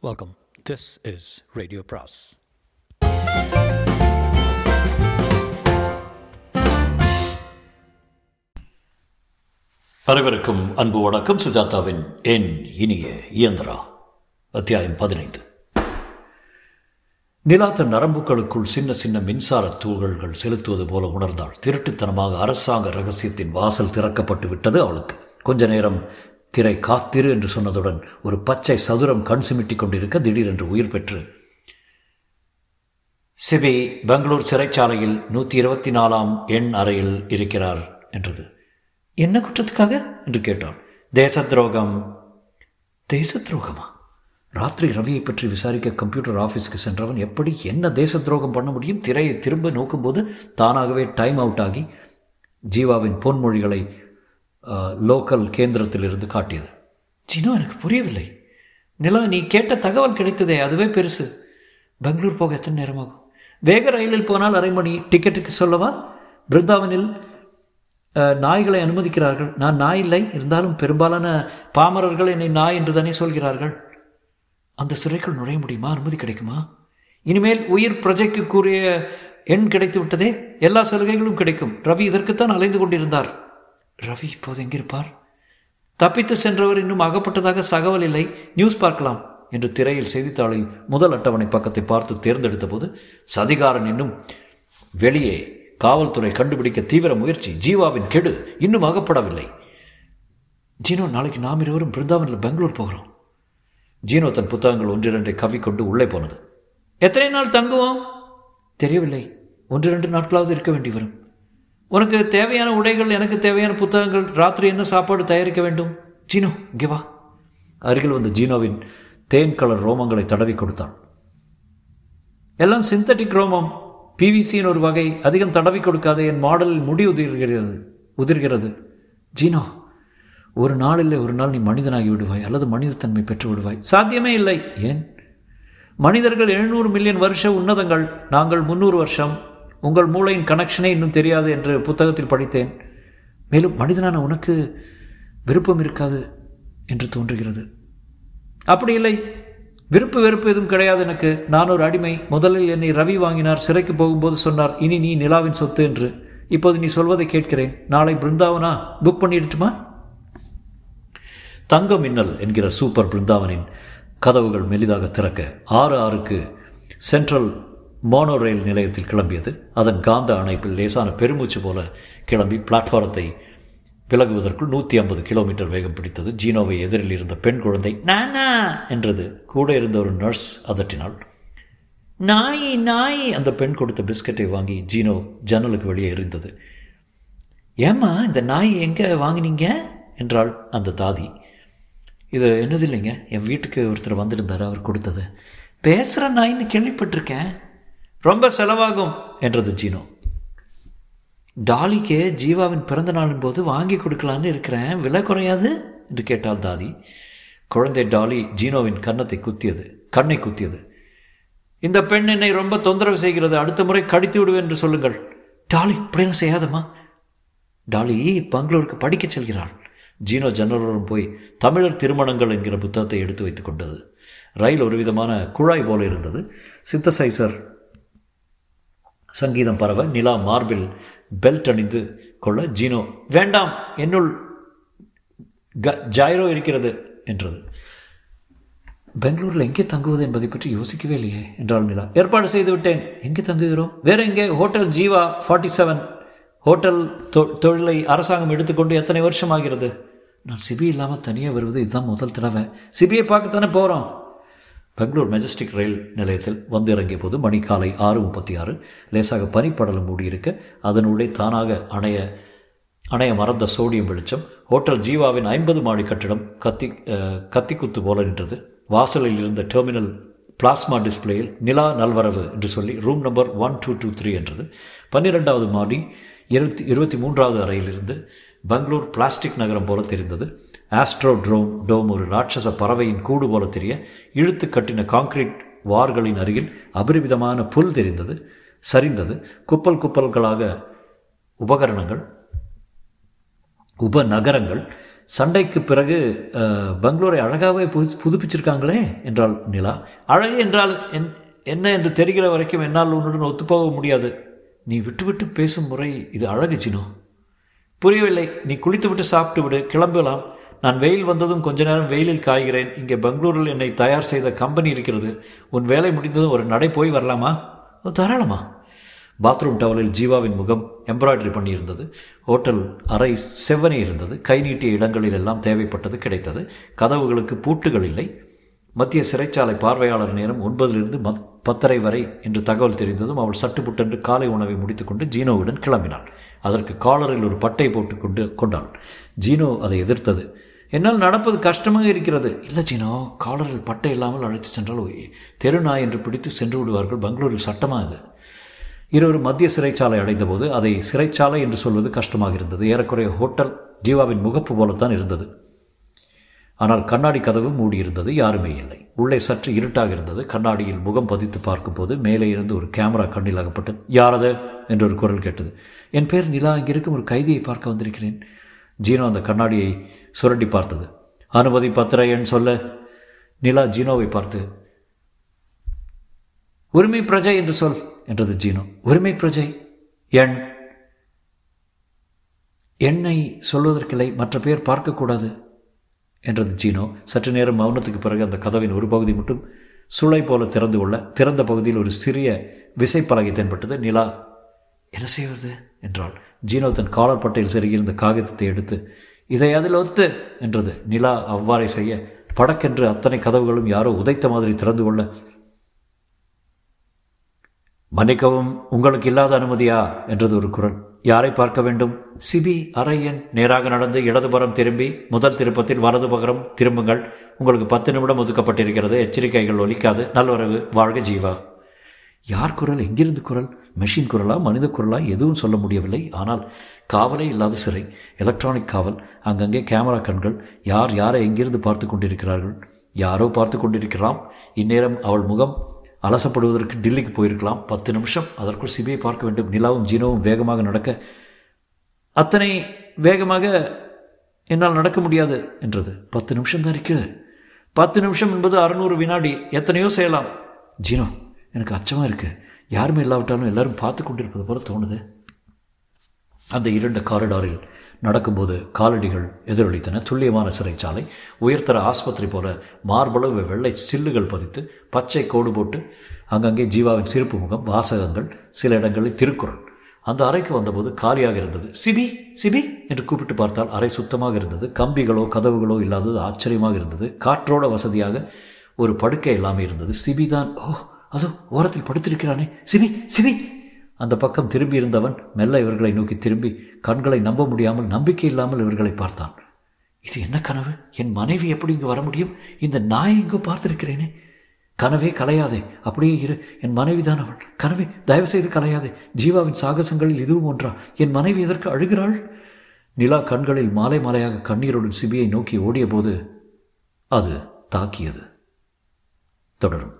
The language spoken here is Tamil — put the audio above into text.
வெல்கம் திஸ் இஸ் ரேடியோ பிராஸ் அனைவருக்கும் அன்பு வணக்கம். சுஜாதாவின் என் இனிய இயந்திரா. அத்தியாயம் பதினைந்து. நிலா தன் நரம்புகளுக்குள் சின்ன சின்ன மின்சார தூள்கள் செலுத்துவது போல உணர்ந்தாள். திருட்டுத்தனமாக அரசாங்க ரகசியத்தின் வாசல் திறக்கப்பட்டு விட்டது அவளுக்கு. கொஞ்ச நேரம் திரை காத்திரு என்று சொன்னதுடன் ஒரு பச்சை சதுரம் கண் சிமிட்டிக் கொண்டிருக்க திடீரென்று உயிர் பெற்று. சிபி பெங்களூர் சிறைச்சாலையில் நூற்றி இருபத்தி நாலாம் எண் அறையில் இருக்கிறார் என்றது. என்ன குற்றத்துக்காக? என்று கேட்டான். தேச துரோகம் தேச துரோகமா ராத்திரி ரவியை பற்றி விசாரிக்க கம்ப்யூட்டர் ஆஃபீஸ்க்கு சென்றவன் எப்படி என்ன தேச துரோகம் பண்ண முடியும்? திரையை திரும்ப நோக்கும்போது தானாகவே டைம் அவுட் ஆகி ஜீவாவின் பொன்மொழிகளை லோக்கல் கேந்திரத்திலிருந்து காட்டியது. ஜினோ எனக்கு புரியவில்லை. நிலா நீ கேட்ட தகவல் கிடைத்ததே அதுவே பெருசு. பெங்களூர் போக எத்தனை நேரமாகும்? வேக ரயிலில் போனால் அரை மணி. டிக்கெட்டுக்கு சொல்லவா? பிருந்தாவனில் நாய்களை அனுமதிக்கிறார்கள். நான் நாய் இல்லை இருந்தாலும் பெரும்பாலான பாமரர்கள் என்னை நாய் என்று தானே சொல்கிறார்கள். அந்த சிறைக்குள் நுழைய முடியுமா? அனுமதி கிடைக்குமா? இனிமேல் உயிர் பிரஜைக்கு கூறிய எண் கிடைத்து விட்டதே எல்லா சலுகைகளும் கிடைக்கும். ரவி இதற்குத்தான் அலைந்து கொண்டிருந்தார். ரவி இப்போது எங்கிருப்பார்? தப்பித்து சென்றவர் இன்னும் அகப்பட்டதாக தகவல் இல்லை. நியூஸ் பார்க்கலாம் என்று திரையில் செய்தித்தாளில் முதல் அட்டவணை பக்கத்தை பார்த்து தேர்ந்தெடுத்த போது சதிகாரன் இன்னும் வெளியே காவல்துறை கண்டுபிடிக்க தீவிர முயற்சி. ஜீவாவின் கெடு இன்னும் அகப்படவில்லை. ஜீனோ நாளைக்கு நாம் இருவரும் பிருந்தாவனில் பெங்களூர் போகிறோம். ஜீனோ தன் புத்தகங்கள் ஒன்றிரண்டை கவிக்கொண்டு உள்ளே போனது. எத்தனை நாள் தங்குவோம்? தெரியவில்லை. ஒன்று ரெண்டு நாட்களாவது இருக்க வேண்டி வரும். உனக்கு தேவையான உடைகள் எனக்கு தேவையான புத்தகங்கள் ராத்திரி என்ன சாப்பாடு தயாரிக்க வேண்டும்? ஜீனோ இங்கே வா. அருகில் வந்த ஜீனோவின் தேன் கலர் ரோமங்களை தடவி கொடுத்தான். எல்லாம் சிந்தட்டிக் ரோமம். பிவிசியின் ஒரு வகை அதிகம் தடவி கொடுக்காத என் மாடலில் முடி உதிர்கிறது உதிர்கிறது. ஜீனோ ஒரு நாள் இல்லை ஒரு நாள் நீ மனிதனாகி விடுவாய் அல்லது மனிதத்தன்மை பெற்று விடுவாய். சாத்தியமே இல்லை. ஏன்? மனிதர்கள் எழுநூறு மில்லியன் வருஷ உன்னதங்கள் நாங்கள் முந்நூறு வருஷம் உங்கள் மூளையின் கனெக்ஷனே இன்னும் தெரியாது என்று புத்தகத்தில் படித்தேன். மேலும் மனிதனான உனக்கு விருப்பம் இருக்காது என்று தோன்றுகிறது. அப்படி இல்லை. விருப்பு வெறுப்பு எதுவும் கிடையாது எனக்கு. நான் ஒரு அடிமை. முதலில் என்னை ரவி வாங்கினார். சிறைக்கு போகும்போது சொன்னார் இனி நீ நிலாவின் சொத்து என்று. இப்போது நீ சொல்வதை கேட்கிறேன். நாளை பிருந்தாவனா? புக் பண்ணிடுட்டுமா? தங்க மின்னல் என்கிற சூப்பர் பிருந்தாவனின் கதவுகள் மெலிதாக திறக்க ஆறு ஆறுக்கு சென்ட்ரல் மோனோ ரயில் நிலையத்தில் கிளம்பியது. அதன் காந்த அணைப்பில் லேசான பெருமூச்சு போல கிளம்பி பிளாட்ஃபாரத்தை விலகுவதற்குள் நூற்றி ஐம்பது கிலோமீட்டர் வேகம் பிடித்தது. ஜீனோவை எதிரில் இருந்த பெண் குழந்தை நானா? என்றது. கூட இருந்த ஒரு நர்ஸ் அதட்டினாள் நாய் நாய்! அந்த பெண் கொடுத்த பிஸ்கட்டை வாங்கி ஜீனோ ஜன்னலுக்கு வெளியே எரிந்தது ஏம்மா இந்த நாய் எங்கே வாங்கினீங்க? என்றாள் அந்த தாதி. இது என்னது இல்லைங்க என் வீட்டுக்கு ஒருத்தர் வந்திருந்தார் அவர் கொடுத்தது. பேசுகிற நாயின்னு கேள்விப்பட்டிருக்கேன். ரொம்ப செலவாகும் என்றது ஜீனோ. டாலிக்கு ஜீவாவின் பிறந்த நாளின் போது வாங்கி கொடுக்கலான்னு இருக்கிறேன். விலை குறையாது என்று கேட்டாள் தாதி. குழந்தை டாலி ஜீனோவின் கன்னத்தை குத்தியது கண்ணை குத்தியது. இந்த பெண் என்னை ரொம்ப தொந்தரவு செய்கிறது. அடுத்த முறை கடித்து விடுவேன் என்று சொல்லுங்கள். டாலி இப்படியெல்லாம் செய்யாதம்மா. டாலி பெங்களூருக்கு படிக்கச் செல்கிறாள். ஜீனோ ஜன்னலோரம் போய் தமிழர் திருமணங்கள் என்கிற புத்தகத்தை எடுத்து வைத்துக் கொண்டது. ரயில் ஒரு விதமான குழாய் போல இருந்தது. சித்தசைசர் சங்கீதம் பரவ நிலா மார்பில் பெல்ட் அணிந்து கொள்ள ஜீனோ வேண்டாம் என்னுள் க ஜாயிரோ இருக்கிறது என்றது. பெங்களூரில் எங்கே தங்குவது என்பதை பற்றி யோசிக்கவே இல்லையே என்றால் நிலா. ஏற்பாடு செய்து விட்டேன். எங்கே தங்குகிறோம்? வேற எங்கே? Hotel Jeeva forty seven hotel தொழிலை அரசாங்கம் எடுத்துக்கொண்டு எத்தனை வருஷம் ஆகிறது நான் சிபி இல்லாமல் தனியாக வருவது இதுதான் முதல் தடவை. சிபியை பார்க்கத்தானே போகிறோம் பெங்களூர் மெஜஸ்டிக் ரயில் நிலையத்தில் வந்து இறங்கிய போது மணி காலை ஆறு முப்பத்தி ஆறு லேசாக பனிப்படலம் மூடியிருக்க அதனுடைய தானாக அணைய அணைய மறந்த சோடியம் வெளிச்சம் ஹோட்டல் ஜீவாவின் ஐம்பது மாடி கட்டிடம் கத்தி கத்திக்குத்து போல நின்றது. வாசலில் இருந்த டெர்மினல் பிளாஸ்மா டிஸ்பிளேயில் நிலா நல்வரவு என்று சொல்லி room number one two two three என்றது. பன்னிரெண்டாவது மாடி இருபத்தி இருபத்தி மூன்றாவது அறையிலிருந்து பெங்களூர் பிளாஸ்டிக் நகரம் போல தெரிந்தது. ஆஸ்ட்ரோட்ரோம் டோம் ஒரு ராட்சச பறவையின் கூடு போல தெரிய இழுத்து கட்டின காங்கிரீட் வார்களின் அருகில் அபரிமிதமான புல் தெரிந்தது சரிந்தது. குப்பல் குப்பல்களாக உபகரணங்கள் உபநகரங்கள். சண்டைக்கு பிறகு பெங்களூரை அழகாகவே புது புதுப்பிச்சிருக்காங்களே என்றாள் நிலா. அழகு என்றால் என் என்ன என்று தெரிகிற வரைக்கும் என்னால் உன்னுடன் ஒத்துப்போக முடியாது. நீ விட்டுவிட்டு பேசும் முறை இது அழகு சினோ புரியவில்லை. நீ குளித்து விட்டு சாப்பிட்டு விடு. கிளம்பலாம். நான் வெயில் வந்ததும் கொஞ்ச நேரம் வெயிலில் காய்கிறேன். இங்கே பெங்களூரில் என்னை தயார் செய்த கம்பெனி இருக்கிறது. உன் வேலை முடிந்ததும் ஒரு நடை போய் வரலாமா? "ஓ, தாராளமா. பாத்ரூம் டவலில் ஜீவாவின் முகம் எம்ப்ராய்டரி பண்ணியிருந்தது. ஹோட்டல் அறை செவ்வனே இருந்தது. கை நீட்டிய இடங்களில் எல்லாம் தேவைப்பட்டது கிடைத்தது. கதவுகளுக்கு பூட்டுகள் இல்லை. மத்திய சிறைச்சாலை பார்வையாளர் நேரம் ஒன்பதிலிருந்து மத் பத்தரை வரை என்று தகவல் தெரிந்ததும் அவள் சட்டுப்புட்டென்று காலை உணவை முடித்துக்கொண்டு ஜீனோவுடன் கிளம்பினாள். அதற்கு காலரில் ஒரு பட்டை போட்டு கொண்டு கொண்டாள். ஜீனோ அதை எதிர்த்தது. என்னால் நடப்பது கஷ்டமாக இருக்கிறது. இல்லை சீனோ காலரில் பட்டை இல்லாமல் அழைத்து சென்றால் ஓய் தெரு நாய் என்று பிடித்து சென்று விடுவார்கள் பெங்களூரில் சட்டமாக அது. இருவரும் மத்திய சிறைச்சாலை அடைந்தபோது அதை சிறைச்சாலை என்று சொல்வது கஷ்டமாக இருந்தது. ஏறக்குறைய ஹோட்டல் ஜீவாவின் முகப்பு போலத்தான் இருந்தது. ஆனால் கண்ணாடி கதவு மூடியிருந்தது யாருமே இல்லை. உள்ளே சற்று இருட்டாக இருந்தது. கண்ணாடியில் முகம் பதித்து பார்க்கும்போது மேலே இருந்து ஒரு கேமரா கண்ணில் அகப்பட்டது. யாரது என்று ஒரு குரல் கேட்டது. என் பேர் நிலா அங்கிருக்கும் ஒரு கைதியை பார்க்க வந்திருக்கிறேன். ஜீனோ அந்த கண்ணாடியை சுரண்டி பார்த்தது. அனுமதி பத்திர எண் சொல்ல. நிலா ஜீனோவை பார்த்து உரிமை பிரஜை என்று சொல் என்றது ஜீனோ. உரிமை பிரஜை? எண் எண்ணை சொல்வதற்கில்லை மற்ற பேர் பார்க்கக்கூடாது என்றது ஜீனோ. சற்று நேரம் மௌனத்துக்கு பிறகு அந்த கதவின் ஒரு பகுதி மட்டும் சுளை போல திறந்து கொள்ள திறந்த பகுதியில் ஒரு சிறிய விசைப்பலகை தென்பட்டது. நிலா என்ன செய்வது? என்றாள். ஜீனோ தன் காலர் பட்டையில் செருகியிருந்த காகிதத்தை எடுத்து இதை அதில் ஒத்து! என்றது. நிலா அவ்வாறே செய்ய படக்கென்று அத்தனை கதவுகளும் யாரோ உதைத்த மாதிரி திறந்து கொள்ள மன்னிக்கவும் உங்களுக்கு இல்லாத அனுமதியா? என்றது ஒரு குரல். யாரை பார்க்க வேண்டும்? சிபி அறை எண் நேராக நடந்து இடதுபுறம் திரும்பி முதல் திருப்பத்தில் வலதுபுறம் திரும்புங்கள். உங்களுக்கு பத்து நிமிடம் ஒதுக்கப்பட்டிருக்கிறது. எச்சரிக்கைகள் ஒலிக்காது. நல்வரவு. வாழ்க ஜீவா. யார் குரல் எங்கிருந்து குரல்? மெஷின் குரலா மனித குரலா? எதுவும் சொல்ல முடியவில்லை. ஆனால் காவலே இல்லாத சிறை எலக்ட்ரானிக் காவல் அங்கங்கே கேமரா கண்கள். யார் யாரை எங்கிருந்து பார்த்து கொண்டிருக்கிறார்கள்? யாரோ பார்த்து கொண்டிருக்கலாம். இந்நேரம் அவள் முகம் அலசப்படுவதற்கு டில்லிக்கு போயிருக்கலாம். பத்து நிமிஷம் அதற்குள் சிபியை பார்க்க வேண்டும். நிலாவும் ஜீனோவும் வேகமாக நடக்க அத்தனை வேகமாக என்னால் நடக்க முடியாது என்றது. பத்து நிமிஷம் தான் இருக்கு. பத்து நிமிஷம் என்பது அறுநூறு வினாடி. எத்தனையோ செய்யலாம். ஜீனோ எனக்கு அச்சமாக இருக்குது யாருமே இல்லாவிட்டாலும் எல்லாரும் பார்த்து கொண்டிருப்பது போல தோணுது. அந்த இரண்டு காரிடாரில் நடக்கும்போது காலடிகள் எதிரொலித்தன. துல்லியமான சிறைச்சாலை உயர்தர ஆஸ்பத்திரி போல மார்பளவு வெள்ளை சில்லுகள் பதித்து பச்சை கோடு போட்டு அங்கங்கே ஜீவாவின் சிரிப்பு முகம் வாசகங்கள் சில இடங்களில் திருக்குறள். அந்த அறைக்கு வந்தபோது காலியாக இருந்தது. சிபி சிபி என்று கூப்பிட்டு பார்த்தால் அறை சுத்தமாக இருந்தது. கம்பிகளோ கதவுகளோ இல்லாதது ஆச்சரியமாக இருந்தது. காற்றோட வசதியாக ஒரு படுக்கை எல்லாமே இருந்தது. சிபி தான் ஓ அதோ ஓரத்தில் படுத்திருக்கிறானே. சிவி சிவி அந்த பக்கம் திரும்பி இருந்தவன் மெல்ல இவர்களை நோக்கி திரும்பி கண்களை நம்ப முடியாமல் நம்பிக்கை இல்லாமல் இவர்களை பார்த்தான். இது என்ன கனவு? என் மனைவி எப்படி இங்கு வர முடியும்? இந்த நாய் எங்கோ பார்த்திருக்கிறேனே. கனவே கலையாதே. அப்படியே இரு. என் மனைவி தான் அவள். கனவே தயவு செய்து கலையாதே. ஜீவாவின் சாகசங்களில் இதுவும் ஒன்றா? என் மனைவி எதற்கு அழுகிறாள்? நிலா கண்களில் மாலை மாலையாக கண்ணீருடன் சிபியை நோக்கி ஓடிய போது அது தாக்கியது. தொடரும்.